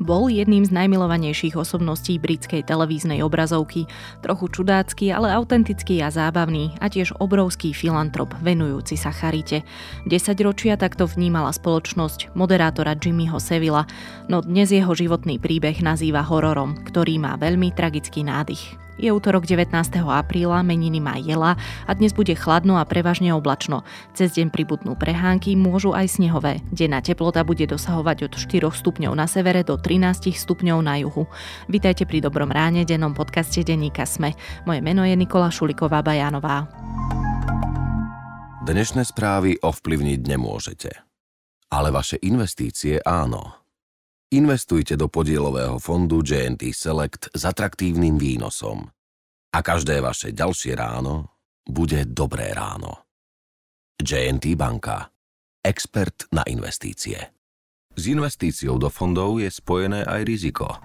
Bol jedným z najmilovanejších osobností britskej televíznej obrazovky, trochu čudácky, ale autentický a zábavný a tiež obrovský filantrop venujúci sa charite. 10 ročia takto vnímala spoločnosť moderátora Jimmyho Sevilla, no dnes jeho životný príbeh nazýva hororom, ktorý má veľmi tragický nádych. Je útorok 19. apríla, meniny má jela a dnes bude chladno a prevažne oblačno. Cez deň pribudnú prehánky, môžu aj snehové. Denná teplota bude dosahovať od 4 stupňov na severe do 13 stupňov na juhu. Vítajte pri Dobrom ráne, dennom podcaste Denníka Sme. Moje meno je Nikola Šuliková Bajanová. Dnešné správy ovplyvniť nemôžete. Ale vaše investície áno. Investujte do podielového fondu JNT Select s atraktívnym výnosom. A každé vaše ďalšie ráno bude dobré ráno. JNT Banka. Expert na investície. S investíciou do fondov je spojené aj riziko.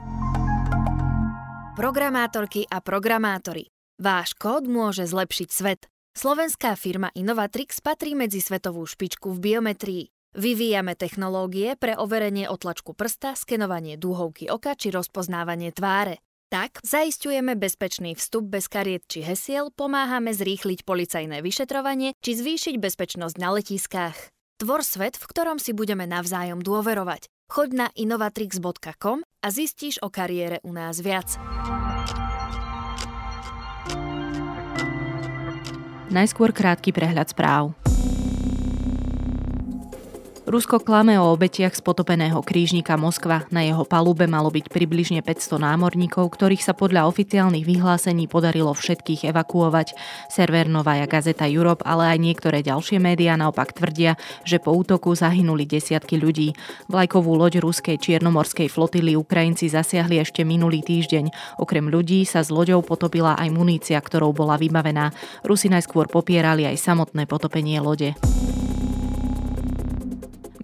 Programátorky a programátori. Váš kód môže zlepšiť svet. Slovenská firma Innovatrix patrí medzi svetovú špičku v biometrii. Vyvíjame technológie pre overenie otlačku prsta, skenovanie dúhovky oka či rozpoznávanie tváre. Tak zaistujeme bezpečný vstup bez kariet či hesiel, pomáhame zrýchliť policajné vyšetrovanie či zvýšiť bezpečnosť na letiskách. Tvor svet, v ktorom si budeme navzájom dôverovať. Choď na innovatrix.com a zistíš o kariére u nás viac. Najskôr krátky prehľad správ. Rusko klame o obetiach z potopeného krížnika Moskva. Na jeho palube malo byť približne 500 námorníkov, ktorých sa podľa oficiálnych vyhlásení podarilo všetkých evakuovať. Server Novaja Gazeta Europe, ale aj niektoré ďalšie médiá naopak tvrdia, že po útoku zahynuli desiatky ľudí. Vlajkovú loď ruskej čiernomorskej flotily Ukrajinci zasiahli ešte minulý týždeň. Okrem ľudí sa s loďou potopila aj munícia, ktorou bola vybavená. Rusi najskôr popierali aj samotné potopenie lode.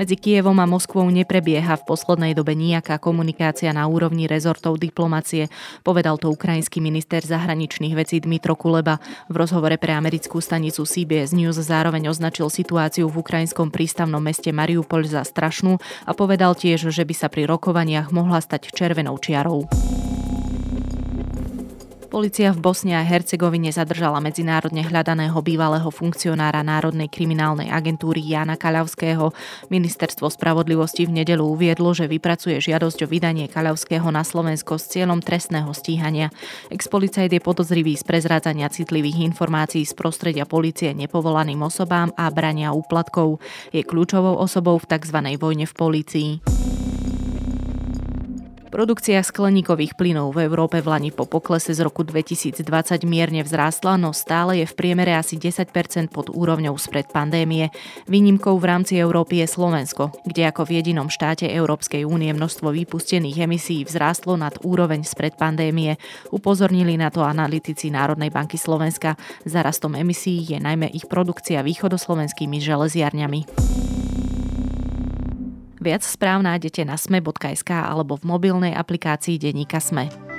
Medzi Kievom a Moskvou neprebieha v poslednej dobe nejaká komunikácia na úrovni rezortov diplomacie, povedal to ukrajinský minister zahraničných vecí Dmitro Kuleba. V rozhovore pre americkú stanicu CBS News zároveň označil situáciu v ukrajinskom prístavnom meste Mariupol za strašnú a povedal tiež, že by sa pri rokovaniach mohla stať červenou čiarou. Polícia v Bosne a Hercegovine zadržala medzinárodne hľadaného bývalého funkcionára Národnej kriminálnej agentúry Jana Kaľavského. Ministerstvo spravodlivosti v nedelu uviedlo, že vypracuje žiadosť o vydanie Kaľavského na Slovensko s cieľom trestného stíhania. Ex-policajt je podozrivý z prezrádzania citlivých informácií z prostredia policie nepovolaným osobám a brania úplatkov. Je kľúčovou osobou v tzv. vojne v polícii. Produkcia skleníkových plynov v Európe v Lani po poklese z roku 2020 mierne vzrástla, no stále je v priemere asi 10% pod úrovňou spred pandémie. Výnimkou v rámci Európy je Slovensko, kde ako v jedinom štáte Európskej únie množstvo vypustených emisí vzrástlo nad úroveň spred pandémie. Upozornili na to analytici Národnej banky Slovenska. Za rastom emisí je najmä ich produkcia východoslovenskými železiarňami. Viac správ nájdete na sme.sk alebo v mobilnej aplikácii Deníka Sme.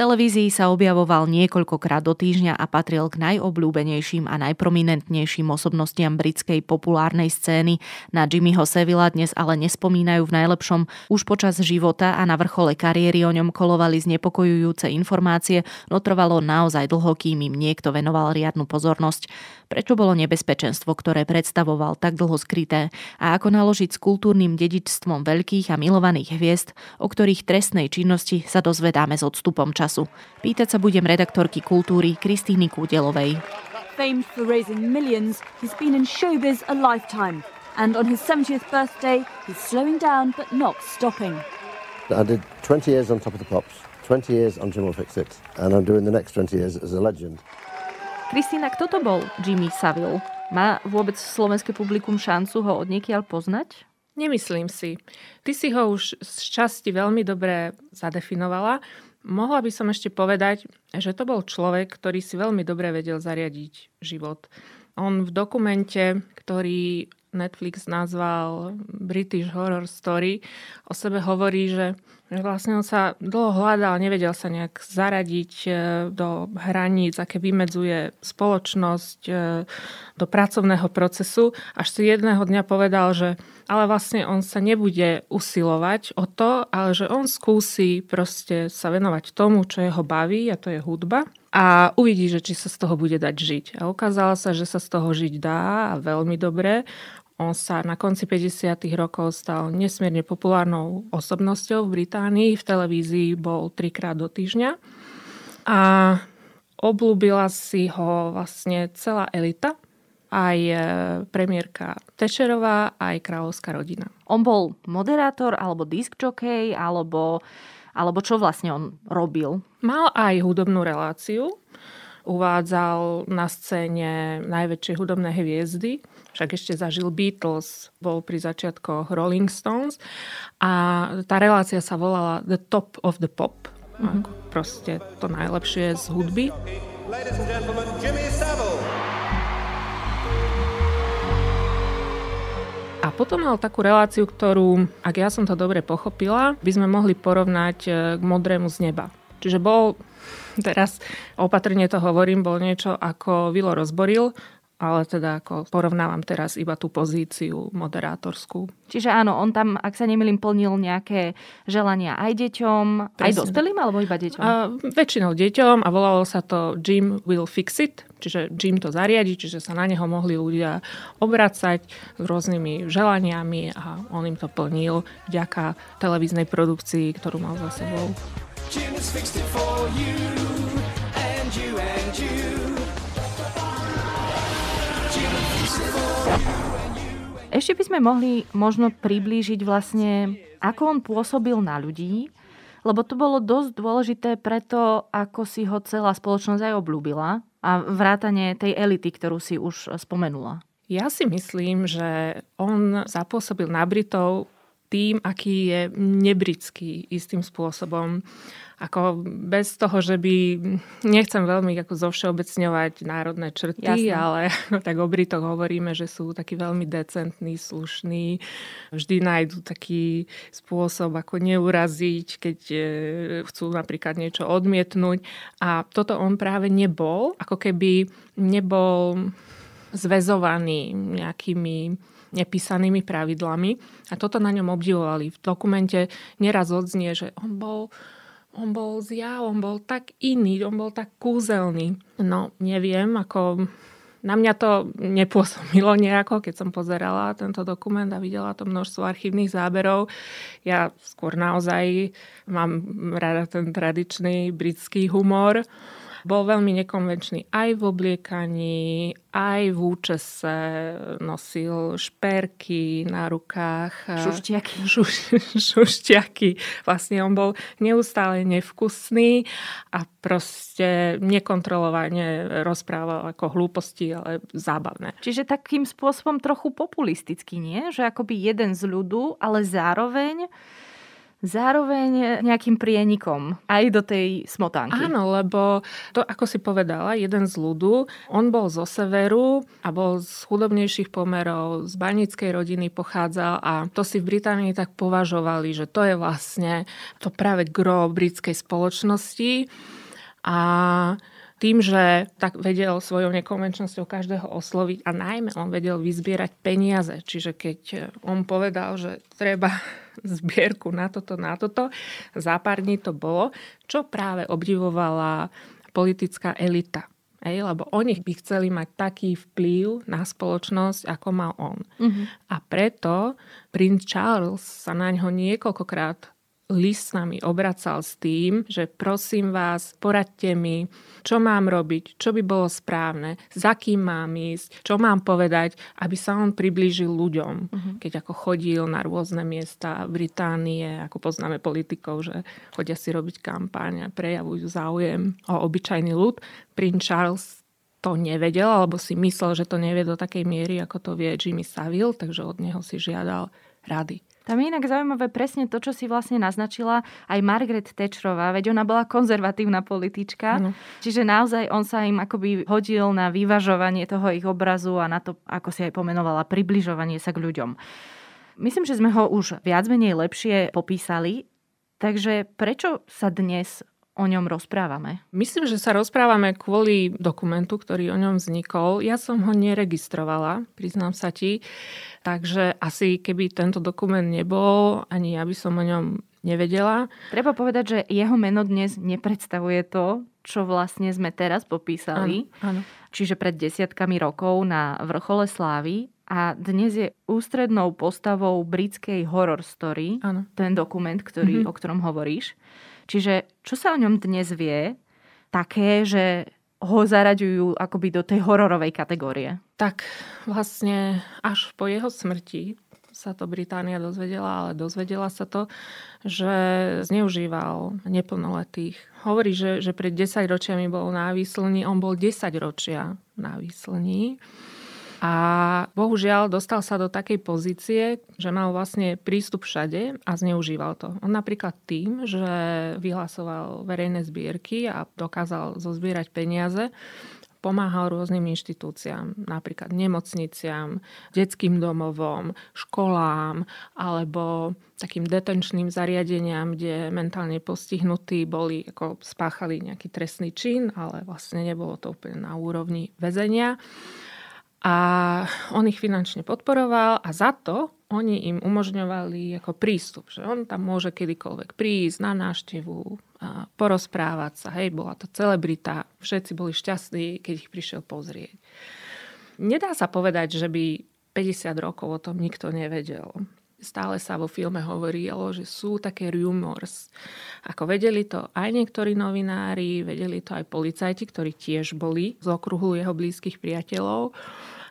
Televízii sa objavoval niekoľkokrát do týždňa a patril k najobľúbenejším a najprominentnejším osobnostiam britskej populárnej scény. Na Jimmyho Sevilla dnes ale nespomínajú v najlepšom. Už počas života a na vrchole kariéry o ňom kolovali znepokojujúce informácie, no trvalo naozaj dlho, kým im niekto venoval riadnu pozornosť. Prečo bolo nebezpečenstvo, ktoré predstavoval tak dlho skryté a ako naložiť s kultúrnym dedičstvom veľkých a milovaných hviezd, o ktorých trestnej činnosti sa dozvedáme s odstupom času. Pýtať sa budem redaktorky kultúry Kristýny Kúdelovej. Famed for raising millions, he's been in showbiz a lifetime. And on his 70th birthday, he's slowing down but not stopping. I did 20 years on Top of the Pops, 20 years on Jim Will Fix It, and I'm doing the next 20 years as a legend. Kristýna, kto to bol Jimmy Savile? Má vôbec slovenské publikum šancu ho odniekiaľ poznať? Nemyslím si. Ty si ho už z časti veľmi dobre zadefinovala. Mohla by som ešte povedať, že to bol človek, ktorý si veľmi dobre vedel zariadiť život. On v dokumente, ktorý Netflix nazval British Horror Story, o sebe hovorí, že vlastne on sa dlho hľadal, nevedel sa nejak zaradiť e, do hraníc, aké vymedzuje spoločnosť e, do pracovného procesu, až si jedného dňa povedal, že ale vlastne on sa nebude usilovať o to, ale že on skúsi proste sa venovať tomu, čo jeho baví a to je hudba a uvidí, že či sa z toho bude dať žiť. A ukázalo sa, že sa z toho žiť dá a veľmi dobre. On sa na konci 50. rokov stal nesmierne populárnou osobnosťou v Británii. V televízii bol trikrát do týždňa. A oblúbila si ho vlastne celá elita, aj e, premiérka Tešerová, aj kráľovská rodina. On bol moderátor, alebo disk jockey, alebo, alebo čo vlastne on robil? Mal aj hudobnú reláciu, uvádzal na scéne najväčšie hudobné hviezdy, však ešte zažil Beatles, bol pri začiatkoch Rolling Stones a tá relácia sa volala The Top of the Pop. Mm-hmm. Ako proste to najlepšie z hudby. Ladies and gentlemen, Jimmy Savile. A potom mal takú reláciu, ktorú, ak ja som to dobre pochopila, by sme mohli porovnať e, k modrému z neba. Čiže bol, teraz opatrne to hovorím, bol niečo ako Vilo rozboril, ale teda ako porovnávam teraz iba tú pozíciu moderátorskú. Čiže áno, on tam, ak sa nemýlim, plnil nejaké želania aj deťom, Presne. aj dospelým alebo iba deťom? A, väčšinou deťom a volalo sa to Jim will fix it, čiže Jim to zariadi, čiže sa na neho mohli ľudia obracať s rôznymi želaniami a on im to plnil vďaka televíznej produkcii, ktorú mal za sebou. Jim has fixed it for you and you and you. Ešte by sme mohli možno priblížiť vlastne, ako on pôsobil na ľudí, lebo to bolo dosť dôležité preto, ako si ho celá spoločnosť aj obľúbila a vrátanie tej elity, ktorú si už spomenula. Ja si myslím, že on zapôsobil na Britov tým, aký je nebritský istým spôsobom ako bez toho, že by, nechcem veľmi ako zovšeobecňovať národné črty, Jasne. ale tak o Britoch hovoríme, že sú takí veľmi decentní, slušní, vždy nájdú taký spôsob, ako neuraziť, keď e, chcú napríklad niečo odmietnúť. A toto on práve nebol, ako keby nebol zväzovaný nejakými nepísanými pravidlami. A toto na ňom obdivovali. V dokumente neraz odznie, že on bol on bol zjav, on bol tak iný, on bol tak kúzelný. No, neviem, ako na mňa to nepôsobilo nejako, keď som pozerala tento dokument a videla to množstvo archívnych záberov. Ja skôr naozaj mám rada ten tradičný britský humor. Bol veľmi nekonvenčný aj v obliekaní, aj v účese, nosil šperky na rukách. Šuštiaky. Šuš, šuštiaky. Vlastne on bol neustále nevkusný a proste nekontrolovane rozprával ako hlúposti, ale zábavné. Čiže takým spôsobom trochu populistický, nie? Že akoby jeden z ľudu, ale zároveň zároveň nejakým prienikom aj do tej smotánky. Áno, lebo to, ako si povedala, jeden z ľudu, on bol zo severu a bol z chudobnejších pomerov, z banickej rodiny pochádzal a to si v Británii tak považovali, že to je vlastne to práve gro britskej spoločnosti. A tým, že tak vedel svojou nekonvenčnosťou každého osloviť a najmä on vedel vyzbierať peniaze. Čiže keď on povedal, že treba zbierku na toto, na toto, za pár dní to bolo, čo práve obdivovala politická elita. Ej, lebo oni by chceli mať taký vplyv na spoločnosť, ako mal on. Uh-huh. A preto princ Charles sa na ňo niekoľkokrát listami obracal s tým, že prosím vás, poradte mi, čo mám robiť, čo by bolo správne, za kým mám ísť, čo mám povedať, aby sa on priblížil ľuďom. Uh-huh. Keď ako chodil na rôzne miesta Británie, ako poznáme politikov, že chodia si robiť kampáň a prejavujú záujem o obyčajný ľud. Prince Charles to nevedel, alebo si myslel, že to nevie do takej miery, ako to vie Jimmy Savile, takže od neho si žiadal rady. Tam je inak zaujímavé presne to, čo si vlastne naznačila aj Margaret Thatcherová, veď ona bola konzervatívna politička, ano. čiže naozaj on sa im akoby hodil na vyvažovanie toho ich obrazu a na to, ako si aj pomenovala, približovanie sa k ľuďom. Myslím, že sme ho už viac menej lepšie popísali, takže prečo sa dnes o ňom rozprávame? Myslím, že sa rozprávame kvôli dokumentu, ktorý o ňom vznikol. Ja som ho neregistrovala, priznám sa ti. Takže asi keby tento dokument nebol, ani ja by som o ňom nevedela. Treba povedať, že jeho meno dnes nepredstavuje to, čo vlastne sme teraz popísali. Áno, áno. Čiže pred desiatkami rokov na vrchole slávy a dnes je ústrednou postavou britskej horror story, ano. ten dokument, ktorý, mm-hmm. o ktorom hovoríš. Čiže čo sa o ňom dnes vie, také, že ho zaraďujú akoby do tej hororovej kategórie? Tak vlastne až po jeho smrti sa to Británia dozvedela, ale dozvedela sa to, že zneužíval neplnoletých. Hovorí, že, že pred 10 ročiami bol návislný, on bol 10 ročia návislný. A bohužiaľ dostal sa do takej pozície, že mal vlastne prístup všade a zneužíval to. On napríklad tým, že vyhlasoval verejné zbierky a dokázal zozbierať peniaze, pomáhal rôznym inštitúciám, napríklad nemocniciam, detským domovom, školám alebo takým detenčným zariadeniam, kde mentálne postihnutí boli, ako spáchali nejaký trestný čin, ale vlastne nebolo to úplne na úrovni väzenia a on ich finančne podporoval a za to oni im umožňovali ako prístup, že on tam môže kedykoľvek prísť na návštevu, porozprávať sa, hej, bola to celebrita, všetci boli šťastní, keď ich prišiel pozrieť. Nedá sa povedať, že by 50 rokov o tom nikto nevedel. Stále sa vo filme hovorilo, že sú také rumors. Ako vedeli to aj niektorí novinári, vedeli to aj policajti, ktorí tiež boli z okruhu jeho blízkych priateľov,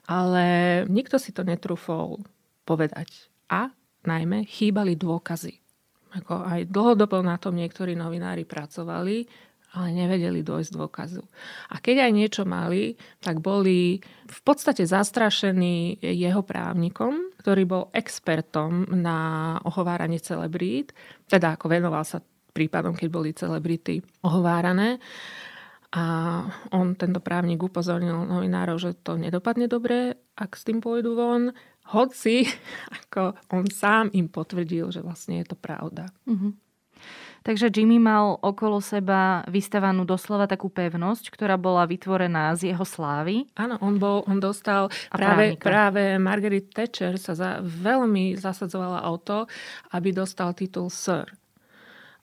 ale nikto si to netrúfol povedať. A najmä chýbali dôkazy. Ako aj dlhodobo na tom niektorí novinári pracovali, ale nevedeli dojsť dôkazu. A keď aj niečo mali, tak boli v podstate zastrašení jeho právnikom, ktorý bol expertom na ohováranie celebrít, teda ako venoval sa prípadom, keď boli celebrity ohovárané. A on, tento právnik, upozornil novinárov, že to nedopadne dobre, ak s tým pôjdu von. Hoci, ako on sám im potvrdil, že vlastne je to pravda. Mm-hmm. Takže Jimmy mal okolo seba vystavanú doslova takú pevnosť, ktorá bola vytvorená z jeho slávy. Áno, on, bol, on dostal práve, práve Margaret Thatcher sa za, veľmi zasadzovala o to, aby dostal titul Sir.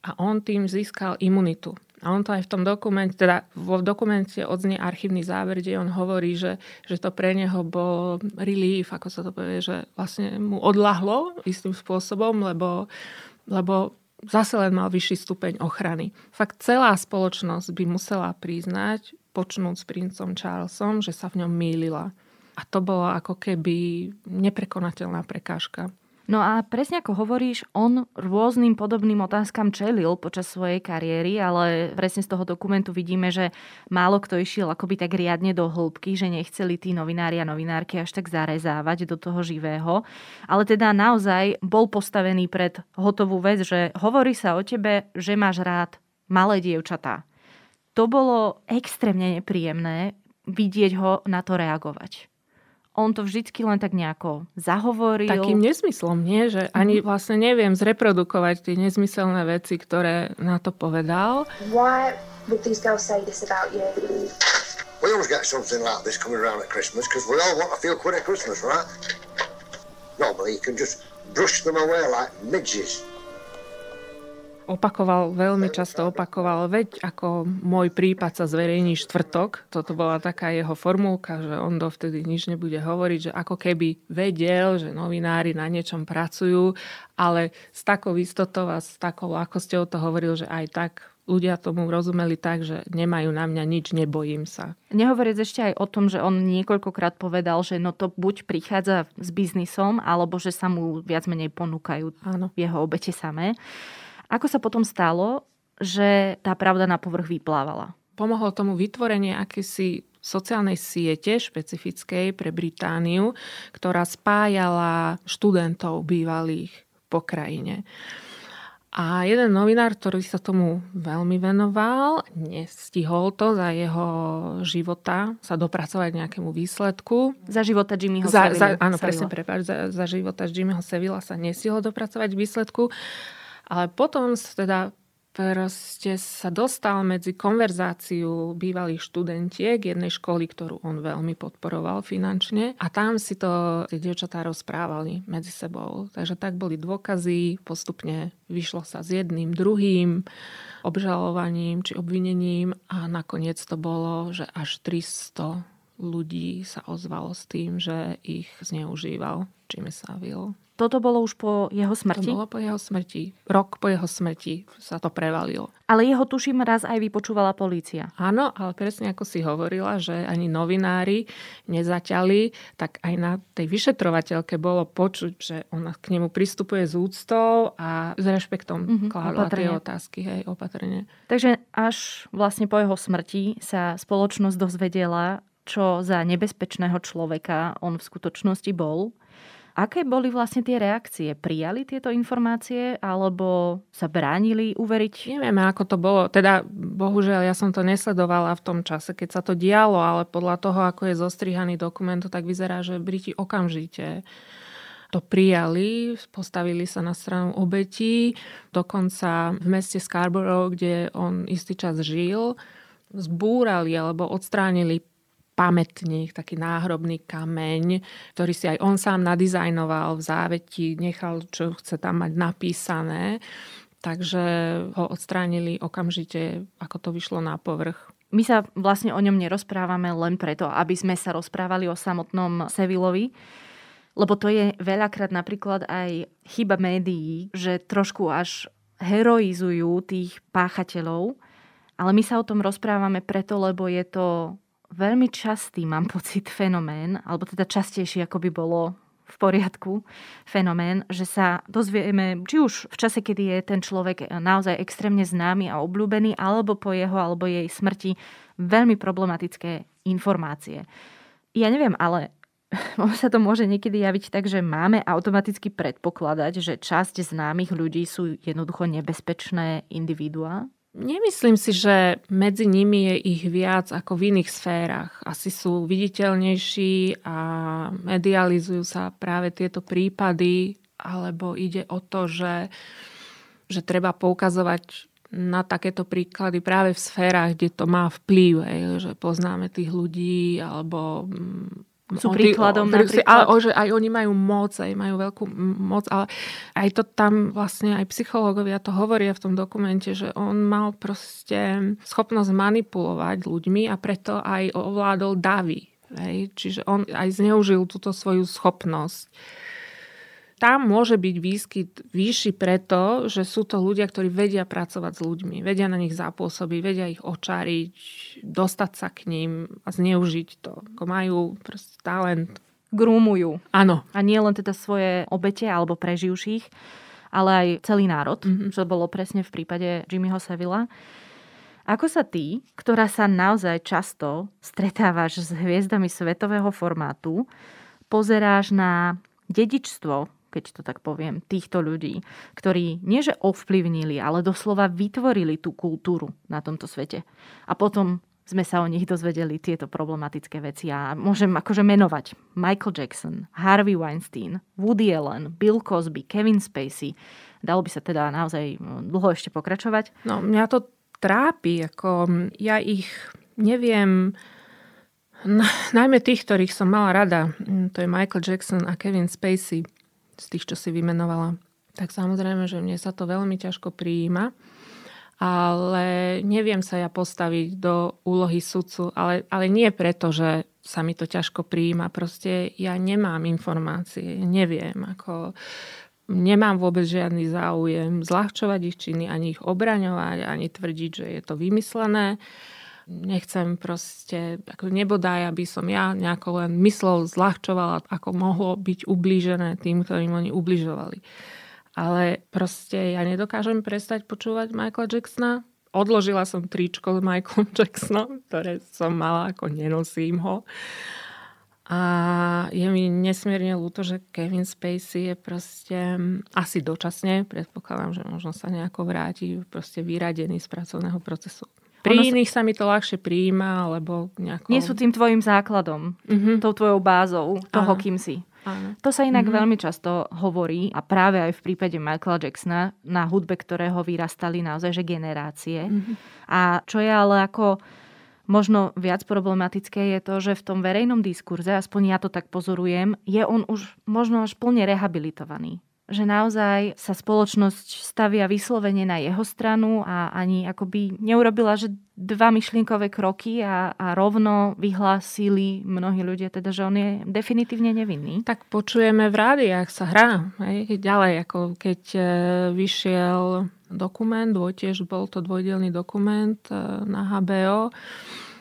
A on tým získal imunitu. A on to aj v tom dokumente, teda vo dokumente odznie archívny záver, kde on hovorí, že, že to pre neho bol relief, ako sa to povie, že vlastne mu odlahlo istým spôsobom, lebo, lebo zase len mal vyšší stupeň ochrany. Fakt celá spoločnosť by musela priznať, počnúť s princom Charlesom, že sa v ňom mýlila. A to bola ako keby neprekonateľná prekážka. No a presne ako hovoríš, on rôznym podobným otázkam čelil počas svojej kariéry, ale presne z toho dokumentu vidíme, že málo kto išiel akoby tak riadne do hĺbky, že nechceli tí novinári a novinárky až tak zarezávať do toho živého. Ale teda naozaj bol postavený pred hotovú vec, že hovorí sa o tebe, že máš rád malé dievčatá. To bolo extrémne nepríjemné vidieť ho na to reagovať on to vždycky len tak nejako zahovoril. Takým nesmyslom, nie? Že ani mhm. vlastne neviem zreprodukovať tie nezmyselné veci, ktoré na to povedal. Why would these girls say this about you? We always get something like this coming around at Christmas because we all want to feel good at Christmas, right? Nobody can just brush them away like midges opakoval, veľmi často opakoval, veď ako môj prípad sa zverejní štvrtok. Toto bola taká jeho formulka, že on dovtedy nič nebude hovoriť, že ako keby vedel, že novinári na niečom pracujú, ale s takou istotou a s takou ľahkosťou to hovoril, že aj tak ľudia tomu rozumeli tak, že nemajú na mňa nič, nebojím sa. Nehovoriac ešte aj o tom, že on niekoľkokrát povedal, že no to buď prichádza s biznisom, alebo že sa mu viac menej ponúkajú Áno. jeho obete samé. Ako sa potom stalo, že tá pravda na povrch vyplávala? Pomohlo tomu vytvorenie akési sociálnej siete špecifickej pre Britániu, ktorá spájala študentov bývalých po krajine. A jeden novinár, ktorý sa tomu veľmi venoval, nestihol to za jeho života sa dopracovať nejakému výsledku. Za života Jimmyho za, Sevilla. Za, áno, presne, prepáč, za, za života Jimmyho Sevilla sa nestihol dopracovať k výsledku. Ale potom teda proste sa dostal medzi konverzáciu bývalých študentiek jednej školy, ktorú on veľmi podporoval finančne. A tam si to tie dievčatá rozprávali medzi sebou. Takže tak boli dôkazy, postupne vyšlo sa s jedným, druhým obžalovaním či obvinením a nakoniec to bolo, že až 300 ľudí sa ozvalo s tým, že ich zneužíval Jimmy Savile. Toto bolo už po jeho smrti? To bolo po jeho smrti. Rok po jeho smrti sa to prevalilo. Ale jeho tuším raz aj vypočúvala polícia. Áno, ale presne ako si hovorila, že ani novinári nezaťali, tak aj na tej vyšetrovateľke bolo počuť, že ona k nemu pristupuje s úctou a s rešpektom mm-hmm, kládla tie otázky, hej, opatrne. Takže až vlastne po jeho smrti sa spoločnosť dozvedela, čo za nebezpečného človeka on v skutočnosti bol Aké boli vlastne tie reakcie? Prijali tieto informácie alebo sa bránili uveriť? Nevieme, ako to bolo. Teda, bohužiaľ, ja som to nesledovala v tom čase, keď sa to dialo, ale podľa toho, ako je zostrihaný dokument, tak vyzerá, že Briti okamžite to prijali, postavili sa na stranu obetí. Dokonca v meste Scarborough, kde on istý čas žil, zbúrali alebo odstránili pamätník, taký náhrobný kameň, ktorý si aj on sám nadizajnoval v záveti, nechal, čo chce tam mať napísané. Takže ho odstránili okamžite, ako to vyšlo na povrch. My sa vlastne o ňom nerozprávame len preto, aby sme sa rozprávali o samotnom Sevilovi, lebo to je veľakrát napríklad aj chyba médií, že trošku až heroizujú tých páchateľov, ale my sa o tom rozprávame preto, lebo je to veľmi častý, mám pocit, fenomén, alebo teda častejší, ako by bolo v poriadku fenomén, že sa dozvieme, či už v čase, kedy je ten človek naozaj extrémne známy a obľúbený, alebo po jeho alebo jej smrti veľmi problematické informácie. Ja neviem, ale sa to môže niekedy javiť tak, že máme automaticky predpokladať, že časť známych ľudí sú jednoducho nebezpečné individuá? Nemyslím si, že medzi nimi je ich viac ako v iných sférach. Asi sú viditeľnejší a medializujú sa práve tieto prípady, alebo ide o to, že, že treba poukazovať na takéto príklady práve v sférach, kde to má vplyv, že poznáme tých ľudí alebo mm, sú príkladom o, napríklad. Ale o, že aj oni majú moc, aj majú veľkú moc, ale aj to tam vlastne aj psychológovia to hovoria v tom dokumente, že on mal proste schopnosť manipulovať ľuďmi a preto aj ovládol davy. Hej? Čiže on aj zneužil túto svoju schopnosť tam môže byť výskyt vyšší preto, že sú to ľudia, ktorí vedia pracovať s ľuďmi, vedia na nich zapôsobiť, vedia ich očariť, dostať sa k ním a zneužiť to. Majú talent. Grúmujú. Áno. A nie len teda svoje obete alebo preživších, ale aj celý národ, mm-hmm. čo bolo presne v prípade Jimmyho Sevilla. Ako sa ty, ktorá sa naozaj často stretávaš s hviezdami svetového formátu, pozeráš na dedičstvo keď to tak poviem, týchto ľudí, ktorí nie že ovplyvnili, ale doslova vytvorili tú kultúru na tomto svete. A potom sme sa o nich dozvedeli tieto problematické veci a môžem akože menovať Michael Jackson, Harvey Weinstein, Woody Allen, Bill Cosby, Kevin Spacey. Dalo by sa teda naozaj mm, dlho ešte pokračovať. No, mňa to trápi, ako ja ich neviem, najmä tých, ktorých som mala rada, mm, to je Michael Jackson a Kevin Spacey z tých, čo si vymenovala, tak samozrejme, že mne sa to veľmi ťažko prijíma. Ale neviem sa ja postaviť do úlohy sudcu, ale, ale nie preto, že sa mi to ťažko prijíma. Proste ja nemám informácie, neviem, ako nemám vôbec žiadny záujem zľahčovať ich činy, ani ich obraňovať, ani tvrdiť, že je to vymyslené nechcem proste, ako nebodaj, aby som ja nejako len myslel, zľahčovala, ako mohlo byť ublížené tým, ktorým oni ubližovali. Ale proste ja nedokážem prestať počúvať Michaela Jacksona. Odložila som tričko s Michaelom Jacksonom, ktoré som mala, ako nenosím ho. A je mi nesmierne ľúto, že Kevin Spacey je proste asi dočasne, predpokladám, že možno sa nejako vráti, proste vyradený z pracovného procesu. Pri ono iných sa mi to ľahšie prijíma, alebo nejako... Nie sú tým tvojim základom, mm-hmm. tou tvojou bázou toho, Aha. kým si. Áno. To sa inak mm-hmm. veľmi často hovorí a práve aj v prípade Michaela Jacksona na hudbe, ktorého vyrastali naozaj že generácie. Mm-hmm. A čo je ale ako možno viac problematické je to, že v tom verejnom diskurze, aspoň ja to tak pozorujem, je on už možno až plne rehabilitovaný že naozaj sa spoločnosť stavia vyslovene na jeho stranu a ani akoby neurobila, že dva myšlienkové kroky a, a rovno vyhlásili mnohí ľudia, teda, že on je definitívne nevinný. Tak počujeme v rádiách sa hrá. Hej, ďalej, ako keď e, vyšiel dokument, tiež bol to dvojdielný dokument e, na HBO,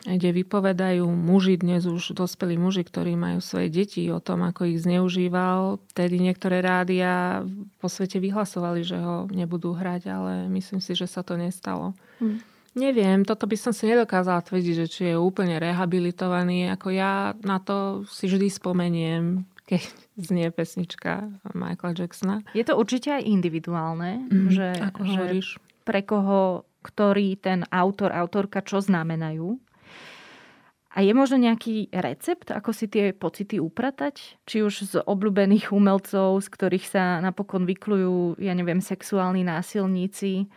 kde vypovedajú muži, dnes už dospelí muži, ktorí majú svoje deti o tom, ako ich zneužíval. Tedy niektoré rádia po svete vyhlasovali, že ho nebudú hrať, ale myslím si, že sa to nestalo. Hm. Neviem, toto by som si nedokázala tvrdiť, že či je úplne rehabilitovaný. Ako ja na to si vždy spomeniem, keď znie pesnička Michaela Jacksona. Je to určite aj individuálne, mm, že, ako že pre koho, ktorý ten autor, autorka čo znamenajú. A je možno nejaký recept, ako si tie pocity upratať? Či už z obľúbených umelcov, z ktorých sa napokon vyklujú, ja neviem, sexuálni násilníci,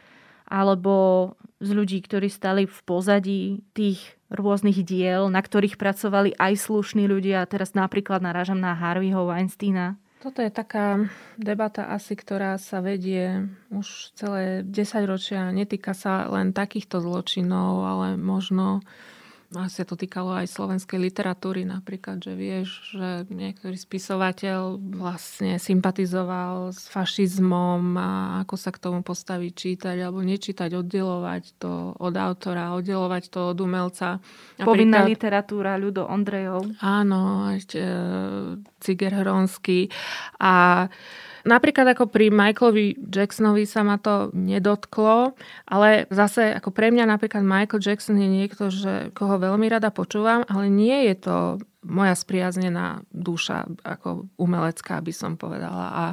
alebo z ľudí, ktorí stali v pozadí tých rôznych diel, na ktorých pracovali aj slušní ľudia. Teraz napríklad narážam na Harveyho Weinsteina. Toto je taká debata asi, ktorá sa vedie už celé 10 ročia. Netýka sa len takýchto zločinov, ale možno asi to týkalo aj slovenskej literatúry napríklad, že vieš, že niektorý spisovateľ vlastne sympatizoval s fašizmom a ako sa k tomu postaviť čítať alebo nečítať, oddelovať to od autora, oddelovať to od umelca. Povinná napríklad, literatúra, Ľudo Ondrejov. Áno, ešte e, Ciger Hronsky. A Napríklad ako pri Michaelovi Jacksonovi sa ma to nedotklo, ale zase ako pre mňa napríklad Michael Jackson je niekto, že koho veľmi rada počúvam, ale nie je to moja spriaznená duša ako umelecká, by som povedala. A,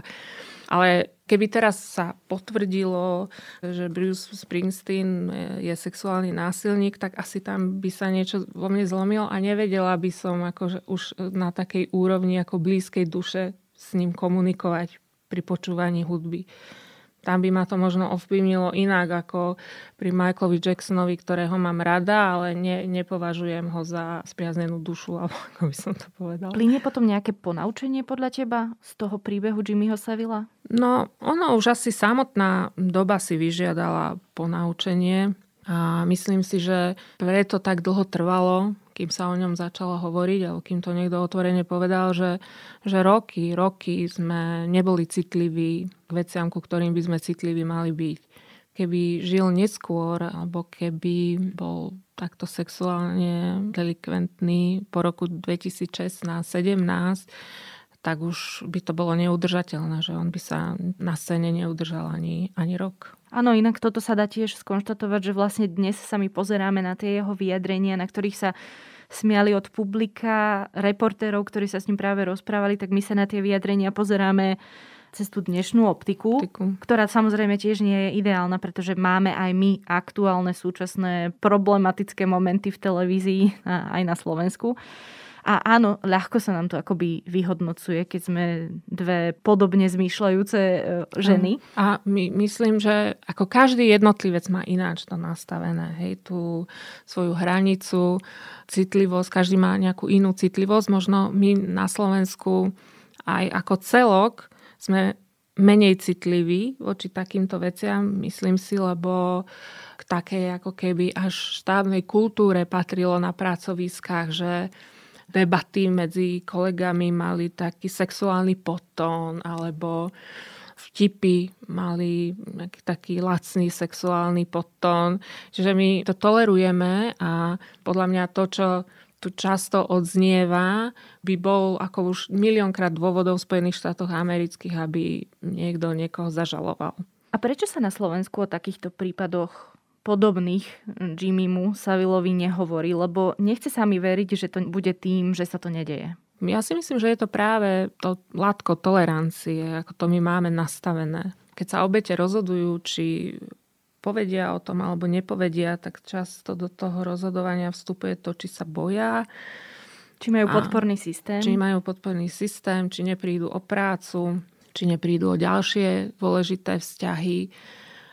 ale keby teraz sa potvrdilo, že Bruce Springsteen je sexuálny násilník, tak asi tam by sa niečo vo mne zlomilo a nevedela by som akože už na takej úrovni ako blízkej duše s ním komunikovať pri počúvaní hudby. Tam by ma to možno ovplyvnilo inak ako pri Michaelovi Jacksonovi, ktorého mám rada, ale ne, nepovažujem ho za spriaznenú dušu, alebo ako by som to povedala. Plinie potom nejaké ponaučenie podľa teba z toho príbehu Jimmyho Savila? No, ono už asi samotná doba si vyžiadala ponaučenie a myslím si, že preto tak dlho trvalo, kým sa o ňom začalo hovoriť, alebo kým to niekto otvorene povedal, že, že roky, roky sme neboli citliví k veciam, ku ktorým by sme citliví mali byť. Keby žil neskôr, alebo keby bol takto sexuálne delikventný po roku 2016-17, tak už by to bolo neudržateľné, že on by sa na scéne neudržal ani, ani rok. Áno, inak toto sa dá tiež skonštatovať, že vlastne dnes sa my pozeráme na tie jeho vyjadrenia, na ktorých sa smiali od publika, reportérov, ktorí sa s ním práve rozprávali, tak my sa na tie vyjadrenia pozeráme cez tú dnešnú optiku, optiku, ktorá samozrejme tiež nie je ideálna, pretože máme aj my aktuálne súčasné problematické momenty v televízii aj na Slovensku. A áno, ľahko sa nám to akoby vyhodnocuje, keď sme dve podobne zmýšľajúce e, ženy. A my, myslím, že ako každý jednotlivec má ináč to nastavené. Hej, tú svoju hranicu, citlivosť, každý má nejakú inú citlivosť. Možno my na Slovensku aj ako celok sme menej citliví voči takýmto veciam, myslím si, lebo k takej ako keby až štávnej kultúre patrilo na pracoviskách, že debaty medzi kolegami mali taký sexuálny potón alebo vtipy mali nejaký taký lacný sexuálny podtón. Čiže my to tolerujeme a podľa mňa to, čo tu často odznieva, by bol ako už miliónkrát dôvodov v Spojených štátoch amerických, aby niekto niekoho zažaloval. A prečo sa na Slovensku o takýchto prípadoch podobných Jimmymu Savilovi nehovorí, lebo nechce sa mi veriť, že to bude tým, že sa to nedeje. Ja si myslím, že je to práve to látko tolerancie, ako to my máme nastavené. Keď sa obete rozhodujú, či povedia o tom alebo nepovedia, tak často do toho rozhodovania vstupuje to, či sa boja. Či majú podporný systém. Či majú podporný systém, či neprídu o prácu, či neprídu o ďalšie dôležité vzťahy.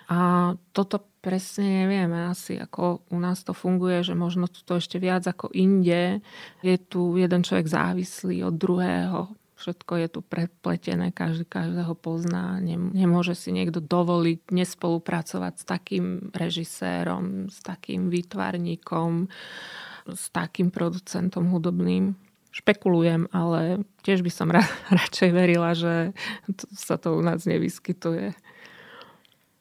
A toto presne nevieme asi, ako u nás to funguje, že možno to ešte viac ako inde. Je tu jeden človek závislý od druhého, všetko je tu prepletené, každý každého pozná. Nemôže si niekto dovoliť nespolupracovať s takým režisérom, s takým výtvarníkom, s takým producentom hudobným. Špekulujem, ale tiež by som ra- radšej verila, že sa to u nás nevyskytuje.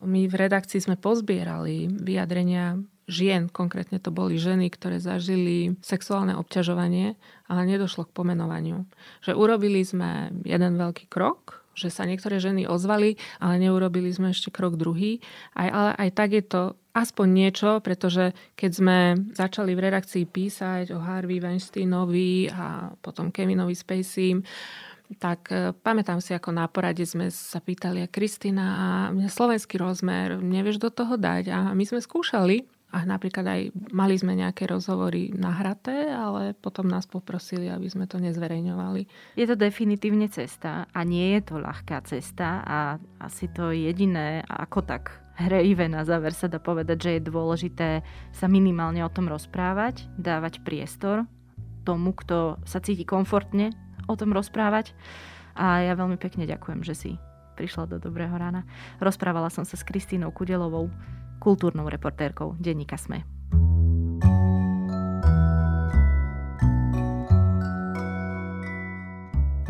My v redakcii sme pozbierali vyjadrenia žien, konkrétne to boli ženy, ktoré zažili sexuálne obťažovanie, ale nedošlo k pomenovaniu. Že urobili sme jeden veľký krok, že sa niektoré ženy ozvali, ale neurobili sme ešte krok druhý. Aj, ale aj tak je to aspoň niečo, pretože keď sme začali v redakcii písať o Harvey Weinsteinovi a potom Kevinovi Spacey, tak e, pamätám si, ako na porade sme sa pýtali, a Kristina, a mňa slovenský rozmer, nevieš do toho dať? A my sme skúšali, a napríklad aj mali sme nejaké rozhovory nahraté, ale potom nás poprosili, aby sme to nezverejňovali. Je to definitívne cesta a nie je to ľahká cesta a asi to jediné, ako tak hrejivé na záver sa dá povedať, že je dôležité sa minimálne o tom rozprávať, dávať priestor tomu, kto sa cíti komfortne o tom rozprávať. A ja veľmi pekne ďakujem, že si prišla do Dobrého rána. Rozprávala som sa s Kristínou Kudelovou, kultúrnou reportérkou denníka SME.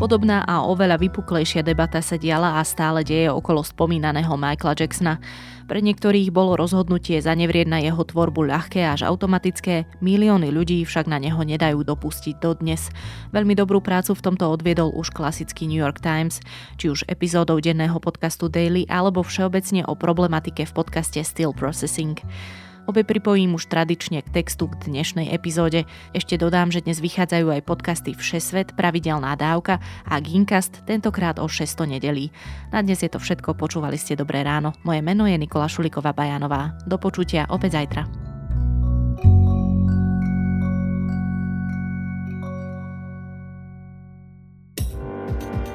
Podobná a oveľa vypuklejšia debata sa diala a stále deje okolo spomínaného Michaela Jacksona. Pre niektorých bolo rozhodnutie zanevrieť na jeho tvorbu ľahké až automatické, milióny ľudí však na neho nedajú dopustiť dodnes. Veľmi dobrú prácu v tomto odviedol už klasický New York Times, či už epizódou denného podcastu Daily alebo všeobecne o problematike v podcaste Still Processing. Obe pripojím už tradične k textu k dnešnej epizóde. Ešte dodám, že dnes vychádzajú aj podcasty Všesvet, Pravidelná dávka a Ginkast, tentokrát o 600 nedelí. Na dnes je to všetko, počúvali ste Dobré ráno. Moje meno je Nikola Šuliková Bajanová. Do počutia opäť zajtra.